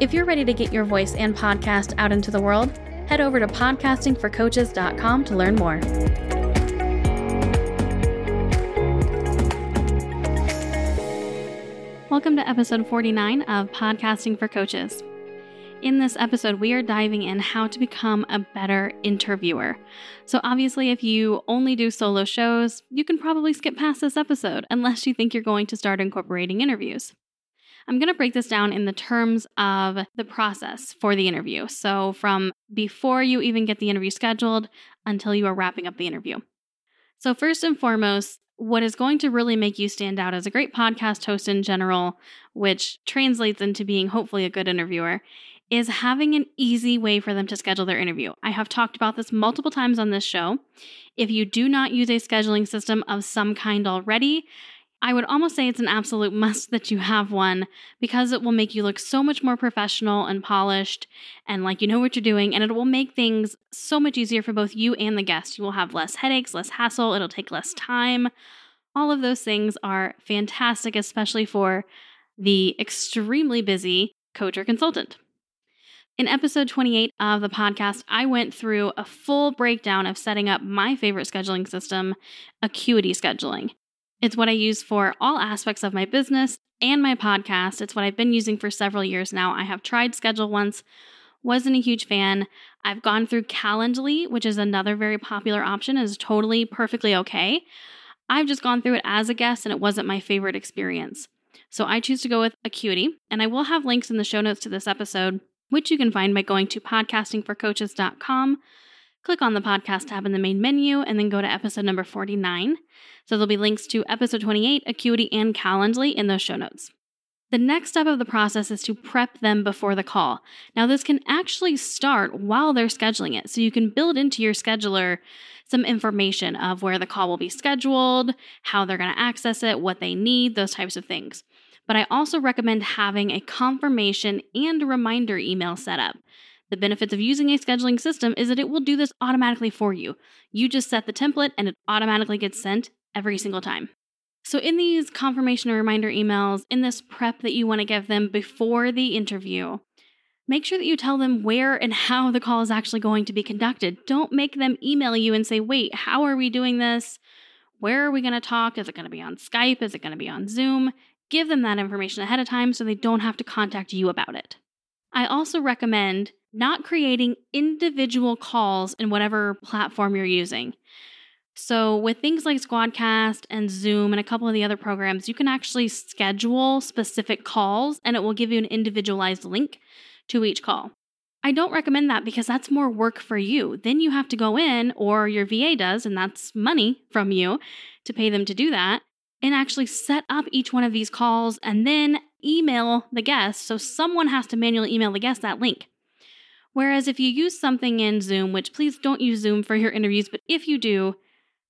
If you're ready to get your voice and podcast out into the world, head over to podcastingforcoaches.com to learn more. Welcome to episode 49 of Podcasting for Coaches. In this episode, we are diving in how to become a better interviewer. So, obviously, if you only do solo shows, you can probably skip past this episode unless you think you're going to start incorporating interviews. I'm going to break this down in the terms of the process for the interview. So, from before you even get the interview scheduled until you are wrapping up the interview. So, first and foremost, what is going to really make you stand out as a great podcast host in general, which translates into being hopefully a good interviewer, is having an easy way for them to schedule their interview. I have talked about this multiple times on this show. If you do not use a scheduling system of some kind already, I would almost say it's an absolute must that you have one because it will make you look so much more professional and polished and like you know what you're doing. And it will make things so much easier for both you and the guest. You will have less headaches, less hassle, it'll take less time. All of those things are fantastic, especially for the extremely busy coach or consultant. In episode 28 of the podcast, I went through a full breakdown of setting up my favorite scheduling system, Acuity Scheduling. It's what I use for all aspects of my business and my podcast. It's what I've been using for several years now. I have tried ScheduleOnce, wasn't a huge fan. I've gone through Calendly, which is another very popular option, is totally perfectly okay. I've just gone through it as a guest and it wasn't my favorite experience. So I choose to go with Acuity, and I will have links in the show notes to this episode, which you can find by going to podcastingforcoaches.com click on the podcast tab in the main menu, and then go to episode number 49. So there'll be links to episode 28, Acuity, and Calendly in those show notes. The next step of the process is to prep them before the call. Now, this can actually start while they're scheduling it. So you can build into your scheduler some information of where the call will be scheduled, how they're going to access it, what they need, those types of things. But I also recommend having a confirmation and reminder email set up. The benefits of using a scheduling system is that it will do this automatically for you. You just set the template and it automatically gets sent every single time. So, in these confirmation or reminder emails, in this prep that you want to give them before the interview, make sure that you tell them where and how the call is actually going to be conducted. Don't make them email you and say, wait, how are we doing this? Where are we going to talk? Is it going to be on Skype? Is it going to be on Zoom? Give them that information ahead of time so they don't have to contact you about it. I also recommend not creating individual calls in whatever platform you're using. So, with things like Squadcast and Zoom and a couple of the other programs, you can actually schedule specific calls and it will give you an individualized link to each call. I don't recommend that because that's more work for you. Then you have to go in, or your VA does, and that's money from you to pay them to do that, and actually set up each one of these calls and then email the guest. So, someone has to manually email the guest that link. Whereas if you use something in Zoom, which please don't use Zoom for your interviews, but if you do,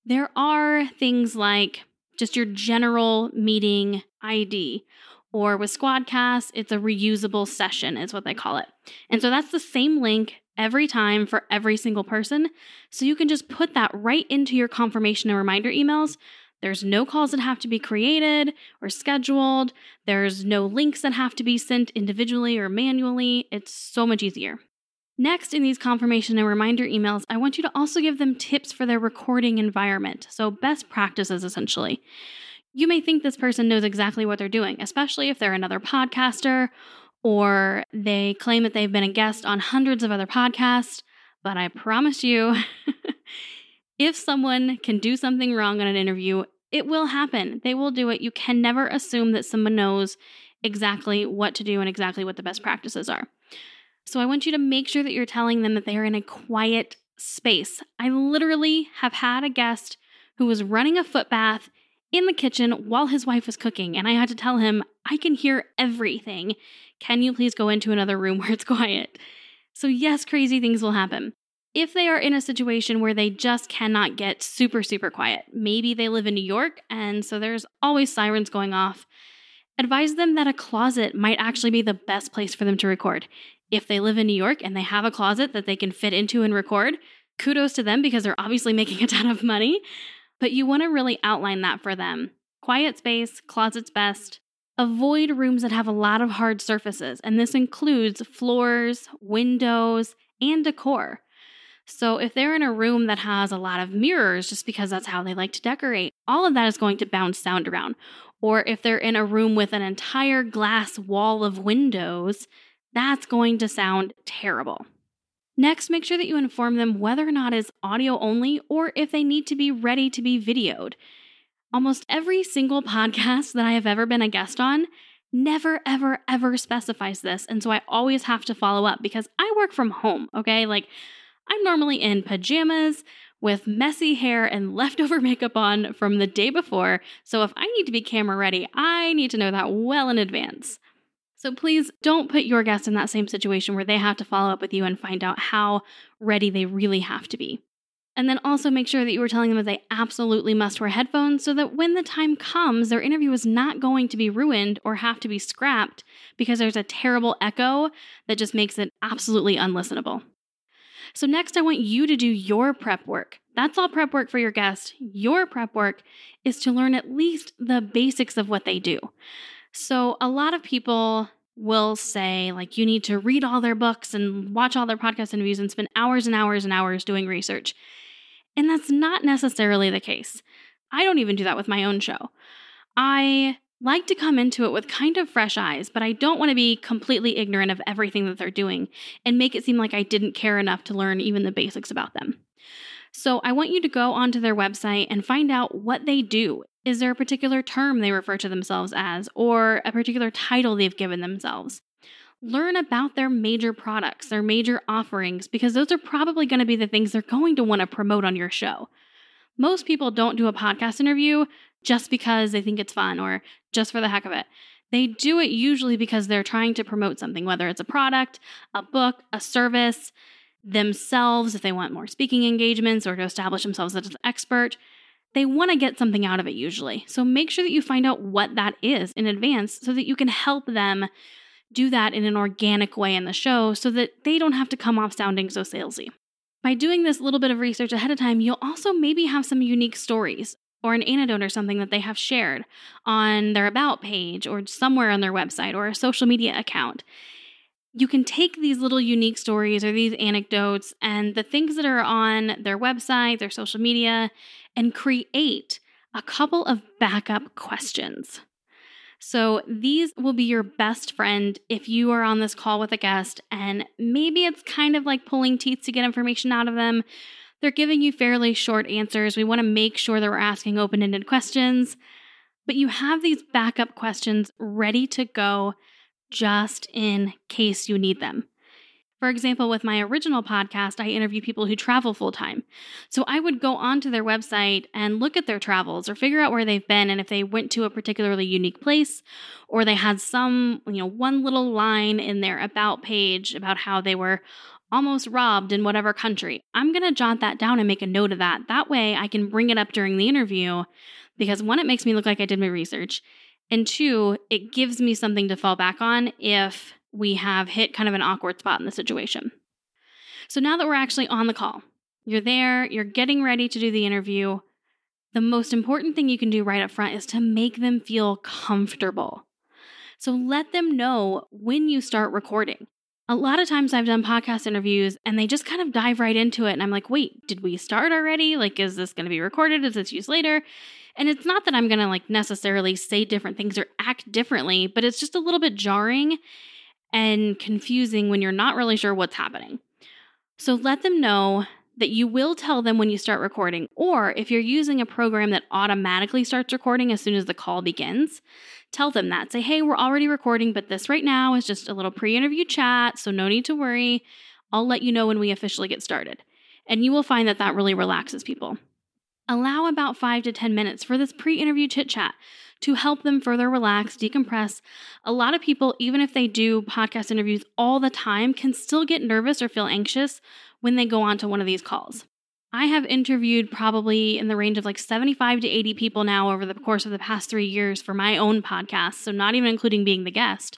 there are things like just your general meeting ID. Or with Squadcast, it's a reusable session, is what they call it. And so that's the same link every time for every single person. So you can just put that right into your confirmation and reminder emails. There's no calls that have to be created or scheduled. There's no links that have to be sent individually or manually. It's so much easier. Next, in these confirmation and reminder emails, I want you to also give them tips for their recording environment. So, best practices essentially. You may think this person knows exactly what they're doing, especially if they're another podcaster or they claim that they've been a guest on hundreds of other podcasts. But I promise you, if someone can do something wrong on an interview, it will happen. They will do it. You can never assume that someone knows exactly what to do and exactly what the best practices are. So I want you to make sure that you're telling them that they are in a quiet space. I literally have had a guest who was running a foot bath in the kitchen while his wife was cooking, and I had to tell him, I can hear everything. Can you please go into another room where it's quiet? So, yes, crazy things will happen. If they are in a situation where they just cannot get super, super quiet, maybe they live in New York and so there's always sirens going off, advise them that a closet might actually be the best place for them to record. If they live in New York and they have a closet that they can fit into and record, kudos to them because they're obviously making a ton of money. But you want to really outline that for them. Quiet space, closet's best. Avoid rooms that have a lot of hard surfaces, and this includes floors, windows, and decor. So, if they're in a room that has a lot of mirrors, just because that's how they like to decorate, all of that is going to bounce sound around. Or if they're in a room with an entire glass wall of windows, that's going to sound terrible. Next, make sure that you inform them whether or not it's audio only or if they need to be ready to be videoed. Almost every single podcast that I have ever been a guest on never, ever, ever specifies this. And so I always have to follow up because I work from home, okay? Like, I'm normally in pajamas with messy hair and leftover makeup on from the day before. So if I need to be camera ready, I need to know that well in advance. So please don't put your guests in that same situation where they have to follow up with you and find out how ready they really have to be. And then also make sure that you are telling them that they absolutely must wear headphones so that when the time comes, their interview is not going to be ruined or have to be scrapped because there's a terrible echo that just makes it absolutely unlistenable. So, next, I want you to do your prep work. That's all prep work for your guest. Your prep work is to learn at least the basics of what they do. So, a lot of people will say, like, you need to read all their books and watch all their podcast interviews and spend hours and hours and hours doing research. And that's not necessarily the case. I don't even do that with my own show. I like to come into it with kind of fresh eyes, but I don't want to be completely ignorant of everything that they're doing and make it seem like I didn't care enough to learn even the basics about them. So I want you to go onto their website and find out what they do. Is there a particular term they refer to themselves as, or a particular title they've given themselves? Learn about their major products, their major offerings, because those are probably going to be the things they're going to want to promote on your show. Most people don't do a podcast interview just because they think it's fun or just for the heck of it. They do it usually because they're trying to promote something, whether it's a product, a book, a service, themselves, if they want more speaking engagements or to establish themselves as an expert. They want to get something out of it usually. So make sure that you find out what that is in advance so that you can help them do that in an organic way in the show so that they don't have to come off sounding so salesy. By doing this little bit of research ahead of time, you'll also maybe have some unique stories or an anecdote or something that they have shared on their About page or somewhere on their website or a social media account. You can take these little unique stories or these anecdotes and the things that are on their website, their social media, and create a couple of backup questions. So, these will be your best friend if you are on this call with a guest, and maybe it's kind of like pulling teeth to get information out of them, they're giving you fairly short answers. We want to make sure that we're asking open ended questions, but you have these backup questions ready to go just in case you need them. For example, with my original podcast, I interview people who travel full time. So I would go onto their website and look at their travels or figure out where they've been and if they went to a particularly unique place or they had some, you know, one little line in their about page about how they were almost robbed in whatever country. I'm going to jot that down and make a note of that. That way I can bring it up during the interview because one, it makes me look like I did my research. And two, it gives me something to fall back on if we have hit kind of an awkward spot in the situation. So now that we're actually on the call, you're there, you're getting ready to do the interview. The most important thing you can do right up front is to make them feel comfortable. So let them know when you start recording a lot of times I've done podcast interviews and they just kind of dive right into it. And I'm like, wait, did we start already? Like, is this going to be recorded? Is this used later? And it's not that I'm going to like necessarily say different things or act differently, but it's just a little bit jarring and confusing when you're not really sure what's happening. So let them know that you will tell them when you start recording, or if you're using a program that automatically starts recording as soon as the call begins, tell them that. Say, hey, we're already recording, but this right now is just a little pre interview chat, so no need to worry. I'll let you know when we officially get started. And you will find that that really relaxes people. allow about five to 10 minutes for this pre interview chit chat to help them further relax, decompress. A lot of people, even if they do podcast interviews all the time, can still get nervous or feel anxious when they go on to one of these calls. I have interviewed probably in the range of like 75 to 80 people now over the course of the past three years for my own podcast, so not even including being the guest.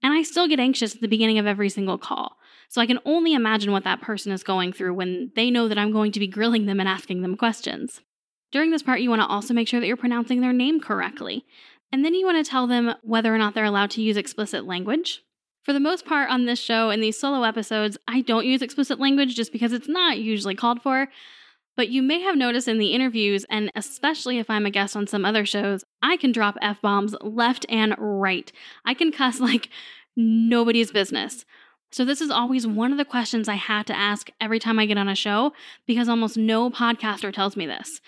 And I still get anxious at the beginning of every single call. So I can only imagine what that person is going through when they know that I'm going to be grilling them and asking them questions. During this part, you want to also make sure that you're pronouncing their name correctly. And then you want to tell them whether or not they're allowed to use explicit language. For the most part on this show and these solo episodes, I don't use explicit language just because it's not usually called for. But you may have noticed in the interviews, and especially if I'm a guest on some other shows, I can drop F bombs left and right. I can cuss like nobody's business. So, this is always one of the questions I have to ask every time I get on a show because almost no podcaster tells me this.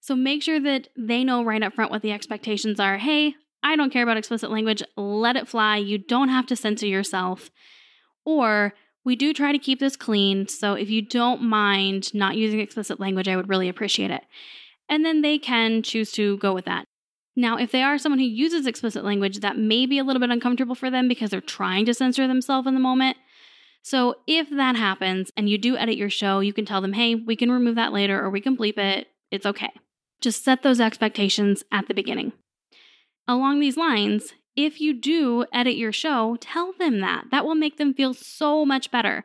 So, make sure that they know right up front what the expectations are. Hey, I don't care about explicit language. Let it fly. You don't have to censor yourself. Or, we do try to keep this clean. So, if you don't mind not using explicit language, I would really appreciate it. And then they can choose to go with that. Now, if they are someone who uses explicit language, that may be a little bit uncomfortable for them because they're trying to censor themselves in the moment. So, if that happens and you do edit your show, you can tell them, hey, we can remove that later or we can bleep it. It's okay. Just set those expectations at the beginning. Along these lines, if you do edit your show, tell them that. That will make them feel so much better.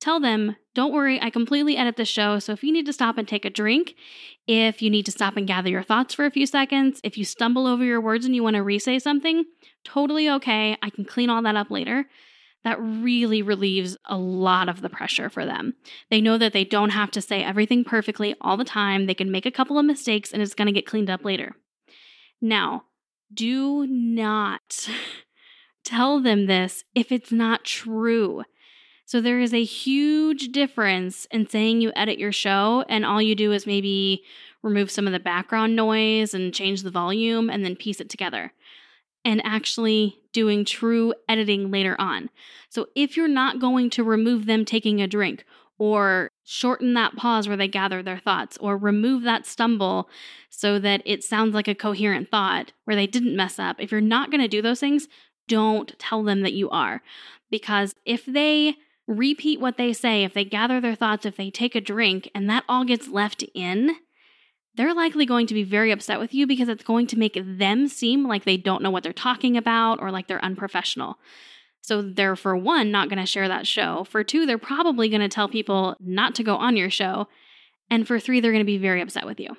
Tell them, don't worry, I completely edit the show. So if you need to stop and take a drink, if you need to stop and gather your thoughts for a few seconds, if you stumble over your words and you want to re say something, totally okay. I can clean all that up later. That really relieves a lot of the pressure for them. They know that they don't have to say everything perfectly all the time. They can make a couple of mistakes and it's going to get cleaned up later. Now, do not tell them this if it's not true. So there is a huge difference in saying you edit your show and all you do is maybe remove some of the background noise and change the volume and then piece it together. And actually doing true editing later on. So if you're not going to remove them taking a drink or shorten that pause where they gather their thoughts or remove that stumble so that it sounds like a coherent thought where they didn't mess up, if you're not going to do those things, don't tell them that you are. Because if they repeat what they say, if they gather their thoughts, if they take a drink, and that all gets left in, they're likely going to be very upset with you because it's going to make them seem like they don't know what they're talking about or like they're unprofessional. So they're, for one, not going to share that show. For two, they're probably going to tell people not to go on your show. And for three, they're going to be very upset with you.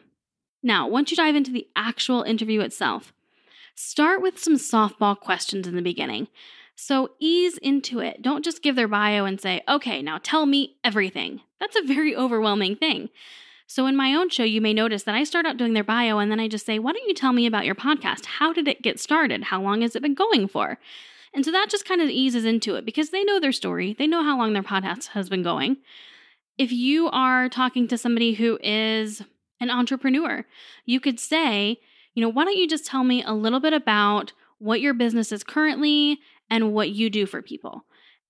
Now, once you dive into the actual interview itself, start with some softball questions in the beginning. So ease into it. Don't just give their bio and say, okay, now tell me everything. That's a very overwhelming thing. So in my own show, you may notice that I start out doing their bio and then I just say, why don't you tell me about your podcast? How did it get started? How long has it been going for? And so that just kind of eases into it because they know their story. They know how long their podcast has been going. If you are talking to somebody who is an entrepreneur, you could say, you know, why don't you just tell me a little bit about what your business is currently and what you do for people.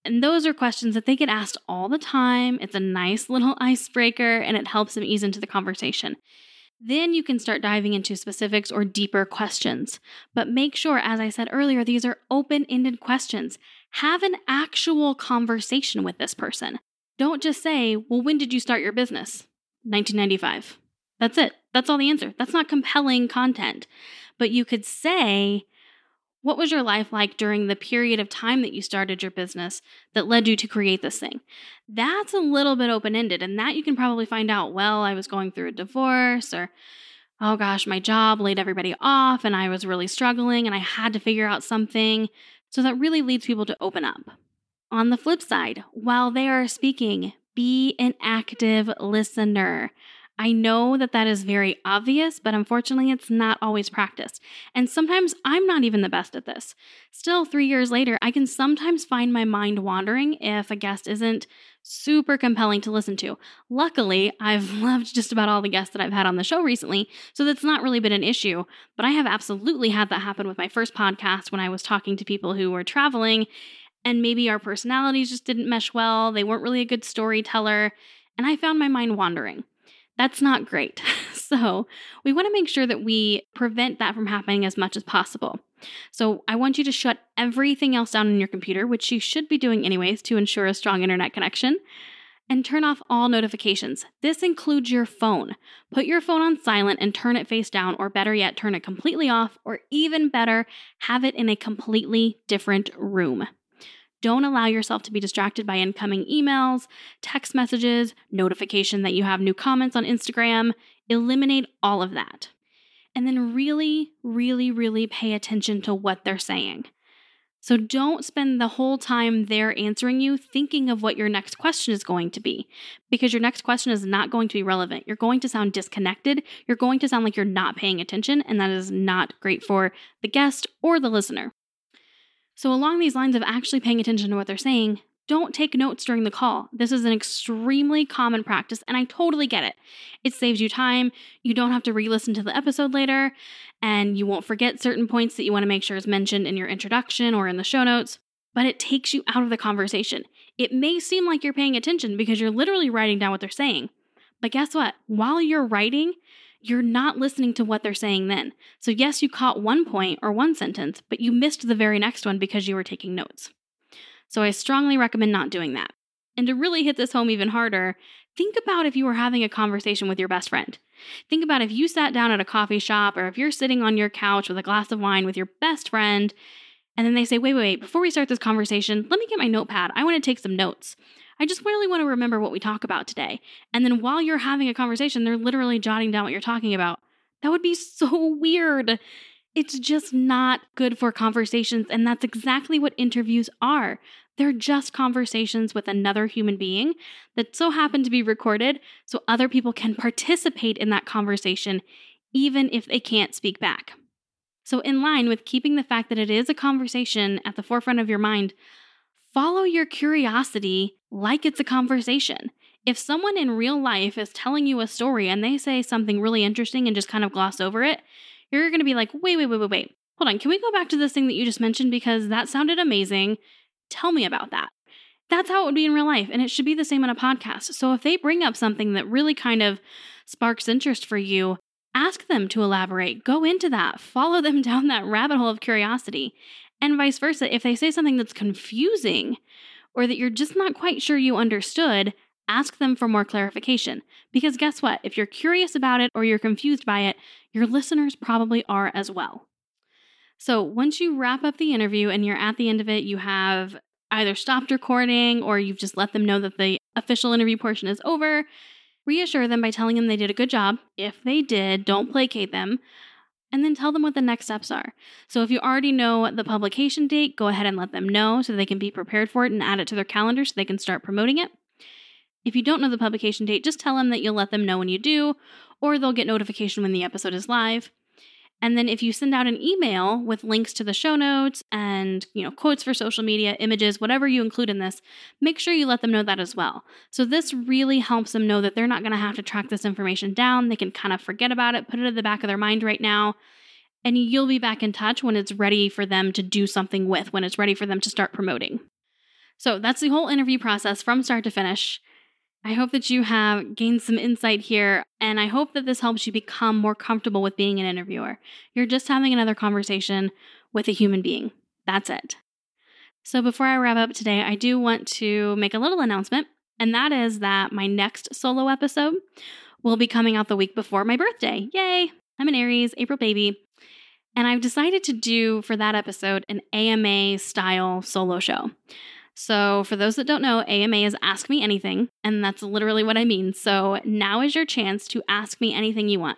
And those are questions that they get asked all the time. It's a nice little icebreaker and it helps them ease into the conversation. Then you can start diving into specifics or deeper questions. But make sure, as I said earlier, these are open ended questions. Have an actual conversation with this person. Don't just say, Well, when did you start your business? 1995. That's it. That's all the answer. That's not compelling content. But you could say, what was your life like during the period of time that you started your business that led you to create this thing? That's a little bit open ended, and that you can probably find out. Well, I was going through a divorce, or oh gosh, my job laid everybody off, and I was really struggling, and I had to figure out something. So that really leads people to open up. On the flip side, while they are speaking, be an active listener. I know that that is very obvious, but unfortunately, it's not always practiced. And sometimes I'm not even the best at this. Still, three years later, I can sometimes find my mind wandering if a guest isn't super compelling to listen to. Luckily, I've loved just about all the guests that I've had on the show recently, so that's not really been an issue. But I have absolutely had that happen with my first podcast when I was talking to people who were traveling and maybe our personalities just didn't mesh well. They weren't really a good storyteller, and I found my mind wandering. That's not great. So, we want to make sure that we prevent that from happening as much as possible. So, I want you to shut everything else down on your computer, which you should be doing anyways to ensure a strong internet connection, and turn off all notifications. This includes your phone. Put your phone on silent and turn it face down, or better yet, turn it completely off, or even better, have it in a completely different room. Don't allow yourself to be distracted by incoming emails, text messages, notification that you have new comments on Instagram. Eliminate all of that. And then really, really, really pay attention to what they're saying. So don't spend the whole time they're answering you thinking of what your next question is going to be, because your next question is not going to be relevant. You're going to sound disconnected. You're going to sound like you're not paying attention, and that is not great for the guest or the listener. So, along these lines of actually paying attention to what they're saying, don't take notes during the call. This is an extremely common practice, and I totally get it. It saves you time. You don't have to re listen to the episode later, and you won't forget certain points that you want to make sure is mentioned in your introduction or in the show notes, but it takes you out of the conversation. It may seem like you're paying attention because you're literally writing down what they're saying. But guess what? While you're writing, you're not listening to what they're saying then. So, yes, you caught one point or one sentence, but you missed the very next one because you were taking notes. So, I strongly recommend not doing that. And to really hit this home even harder, think about if you were having a conversation with your best friend. Think about if you sat down at a coffee shop or if you're sitting on your couch with a glass of wine with your best friend, and then they say, wait, wait, wait, before we start this conversation, let me get my notepad. I want to take some notes. I just really want to remember what we talk about today. And then while you're having a conversation, they're literally jotting down what you're talking about. That would be so weird. It's just not good for conversations. And that's exactly what interviews are. They're just conversations with another human being that so happen to be recorded so other people can participate in that conversation, even if they can't speak back. So, in line with keeping the fact that it is a conversation at the forefront of your mind, follow your curiosity like it's a conversation. If someone in real life is telling you a story and they say something really interesting and just kind of gloss over it, you're going to be like, wait, wait, wait, wait, wait. Hold on. Can we go back to this thing that you just mentioned? Because that sounded amazing. Tell me about that. That's how it would be in real life. And it should be the same on a podcast. So if they bring up something that really kind of sparks interest for you, ask them to elaborate. Go into that. Follow them down that rabbit hole of curiosity. And vice versa. If they say something that's confusing, or that you're just not quite sure you understood, ask them for more clarification. Because guess what? If you're curious about it or you're confused by it, your listeners probably are as well. So once you wrap up the interview and you're at the end of it, you have either stopped recording or you've just let them know that the official interview portion is over. Reassure them by telling them they did a good job. If they did, don't placate them and then tell them what the next steps are. So if you already know the publication date, go ahead and let them know so they can be prepared for it and add it to their calendar so they can start promoting it. If you don't know the publication date, just tell them that you'll let them know when you do, or they'll get notification when the episode is live. And then if you send out an email with links to the show notes and, you know, quotes for social media, images, whatever you include in this, make sure you let them know that as well. So this really helps them know that they're not going to have to track this information down. They can kind of forget about it, put it at the back of their mind right now, and you'll be back in touch when it's ready for them to do something with, when it's ready for them to start promoting. So that's the whole interview process from start to finish. I hope that you have gained some insight here, and I hope that this helps you become more comfortable with being an interviewer. You're just having another conversation with a human being. That's it. So, before I wrap up today, I do want to make a little announcement, and that is that my next solo episode will be coming out the week before my birthday. Yay! I'm an Aries, April baby. And I've decided to do for that episode an AMA style solo show. So, for those that don't know, AMA is Ask Me Anything, and that's literally what I mean. So, now is your chance to ask me anything you want,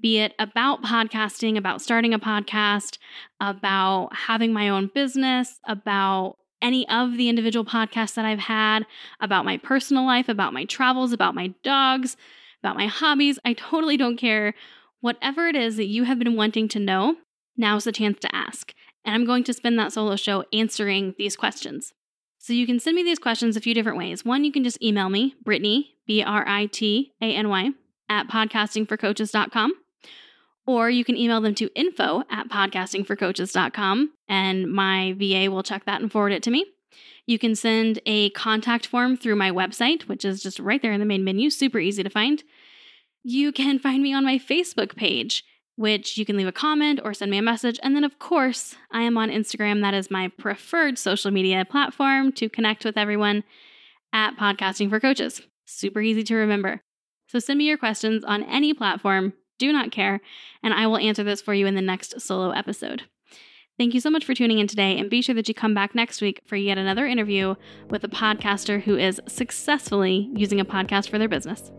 be it about podcasting, about starting a podcast, about having my own business, about any of the individual podcasts that I've had, about my personal life, about my travels, about my dogs, about my hobbies. I totally don't care. Whatever it is that you have been wanting to know, now's the chance to ask. And I'm going to spend that solo show answering these questions. So you can send me these questions a few different ways. One, you can just email me, Brittany, B R I T A N Y, at podcastingforcoaches.com. Or you can email them to info at podcastingforcoaches.com and my VA will check that and forward it to me. You can send a contact form through my website, which is just right there in the main menu, super easy to find. you can find me on my Facebook page, which you can leave a comment or send me a message. And then, of course, I am on Instagram. That is my preferred social media platform to connect with everyone at Podcasting for Coaches. Super easy to remember. So send me your questions on any platform, do not care, and I will answer this for you in the next solo episode. Thank you so much for tuning in today, and be sure that you come back next week for yet another interview with a podcaster who is successfully using a podcast for their business.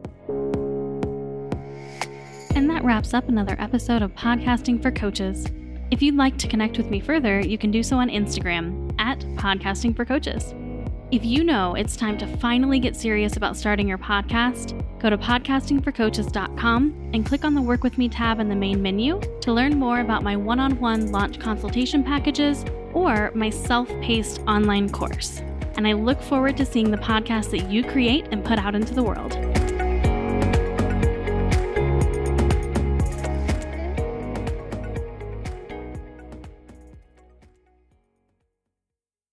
And that wraps up another episode of Podcasting for Coaches. If you'd like to connect with me further, you can do so on Instagram at Podcasting for Coaches. If you know it's time to finally get serious about starting your podcast, go to podcastingforcoaches.com and click on the Work With Me tab in the main menu to learn more about my one on one launch consultation packages or my self paced online course. And I look forward to seeing the podcast that you create and put out into the world.